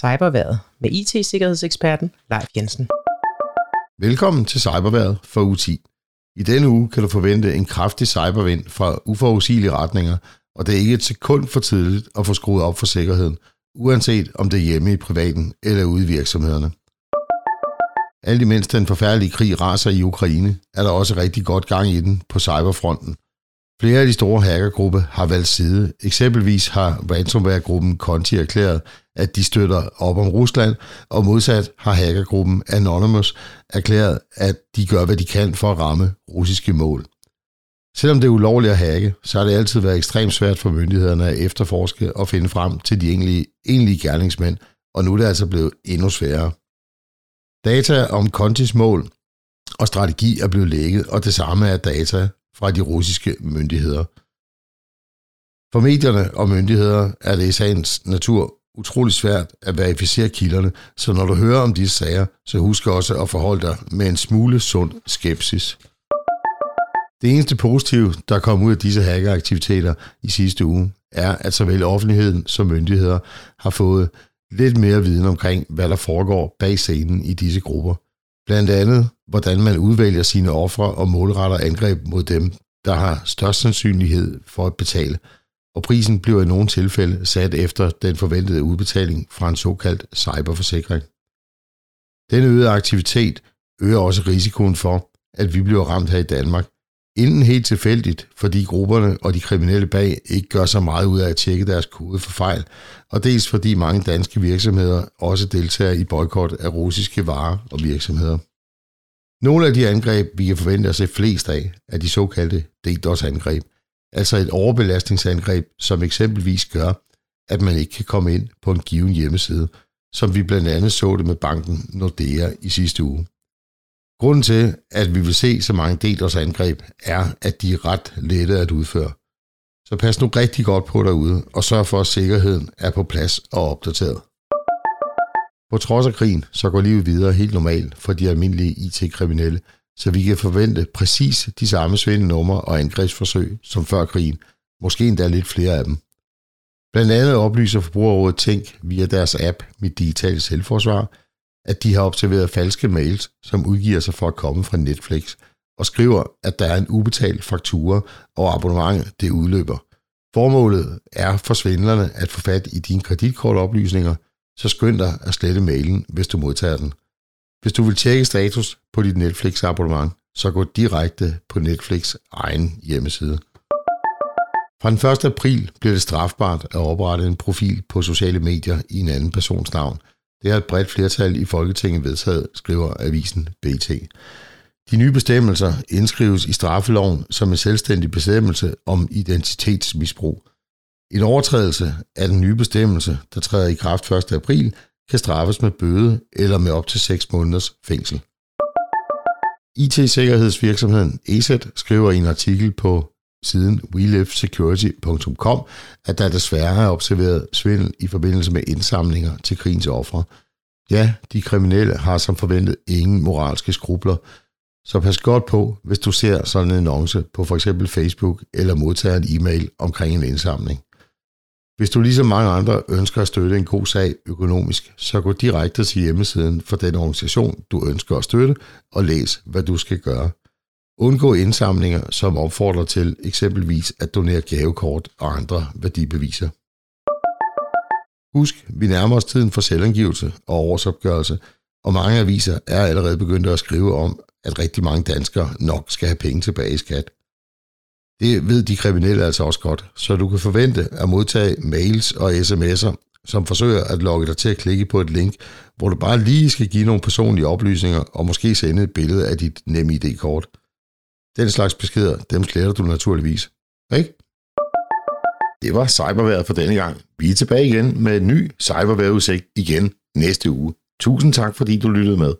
Cyberværet med IT-sikkerhedseksperten Leif Jensen. Velkommen til Cyberværet for u 10. I denne uge kan du forvente en kraftig cybervind fra uforudsigelige retninger, og det er ikke et sekund for tidligt at få skruet op for sikkerheden, uanset om det er hjemme i privaten eller ude i virksomhederne. Alt imens den forfærdelige krig raser i Ukraine, er der også rigtig godt gang i den på cyberfronten – Flere af de store hackergrupper har valgt side. Eksempelvis har ransomware-gruppen Conti erklæret, at de støtter op om Rusland, og modsat har hackergruppen Anonymous erklæret, at de gør, hvad de kan for at ramme russiske mål. Selvom det er ulovligt at hacke, så har det altid været ekstremt svært for myndighederne at efterforske og finde frem til de egentlige, egentlige gerningsmænd, og nu er det altså blevet endnu sværere. Data om Kontis mål og strategi er blevet lækket, og det samme er data fra de russiske myndigheder. For medierne og myndigheder er det i sagens natur utrolig svært at verificere kilderne, så når du hører om disse sager, så husk også at forholde dig med en smule sund skepsis. Det eneste positive, der kom ud af disse hackeraktiviteter i sidste uge, er, at såvel offentligheden som myndigheder har fået lidt mere viden omkring, hvad der foregår bag scenen i disse grupper. Blandt andet, hvordan man udvælger sine ofre og målretter angreb mod dem, der har størst sandsynlighed for at betale, og prisen bliver i nogle tilfælde sat efter den forventede udbetaling fra en såkaldt cyberforsikring. Den øgede aktivitet øger også risikoen for, at vi bliver ramt her i Danmark, Inden helt tilfældigt, fordi grupperne og de kriminelle bag ikke gør så meget ud af at tjekke deres kode for fejl, og dels fordi mange danske virksomheder også deltager i boykot af russiske varer og virksomheder. Nogle af de angreb, vi kan forvente at se flest af, er de såkaldte DDoS-angreb, altså et overbelastningsangreb, som eksempelvis gør, at man ikke kan komme ind på en given hjemmeside, som vi blandt andet så det med banken Nordea i sidste uge. Grunden til, at vi vil se så mange DDoS angreb, er, at de er ret lette at udføre. Så pas nu rigtig godt på derude, og sørg for, at sikkerheden er på plads og opdateret. På trods af krigen, så går livet videre helt normalt for de almindelige IT-kriminelle, så vi kan forvente præcis de samme svindelnumre og angrebsforsøg som før krigen, måske endda lidt flere af dem. Blandt andet oplyser Forbrugerrådet Tænk via deres app Mit Digitale Selvforsvar, at de har observeret falske mails, som udgiver sig for at komme fra Netflix, og skriver, at der er en ubetalt faktura, og abonnementet det udløber. Formålet er for svindlerne at få fat i dine kreditkortoplysninger, så skynd dig at slette mailen, hvis du modtager den. Hvis du vil tjekke status på dit Netflix-abonnement, så gå direkte på Netflix egen hjemmeside. Fra den 1. april bliver det strafbart at oprette en profil på sociale medier i en anden persons navn – det har et bredt flertal i Folketinget vedtaget, skriver avisen BT. De nye bestemmelser indskrives i straffeloven som en selvstændig bestemmelse om identitetsmisbrug. En overtrædelse af den nye bestemmelse, der træder i kraft 1. april, kan straffes med bøde eller med op til 6 måneders fængsel. IT-sikkerhedsvirksomheden ESET skriver i en artikel på siden welivesecurity.com, at der desværre er observeret svindel i forbindelse med indsamlinger til krigens ofre. Ja, de kriminelle har som forventet ingen moralske skrubler, så pas godt på, hvis du ser sådan en annonce på f.eks. Facebook eller modtager en e-mail omkring en indsamling. Hvis du ligesom mange andre ønsker at støtte en god sag økonomisk, så gå direkte til hjemmesiden for den organisation, du ønsker at støtte, og læs, hvad du skal gøre. Undgå indsamlinger, som opfordrer til eksempelvis at donere gavekort og andre værdibeviser. Husk, vi nærmer os tiden for selvangivelse og årsopgørelse, og mange aviser er allerede begyndt at skrive om, at rigtig mange danskere nok skal have penge tilbage i skat. Det ved de kriminelle altså også godt, så du kan forvente at modtage mails og sms'er, som forsøger at logge dig til at klikke på et link, hvor du bare lige skal give nogle personlige oplysninger og måske sende et billede af dit NemID-kort. Den slags beskeder, dem sletter du naturligvis. Ikke? Det var cyberværet for denne gang. Vi er tilbage igen med en ny cyberværetudsigt igen næste uge. Tusind tak, fordi du lyttede med.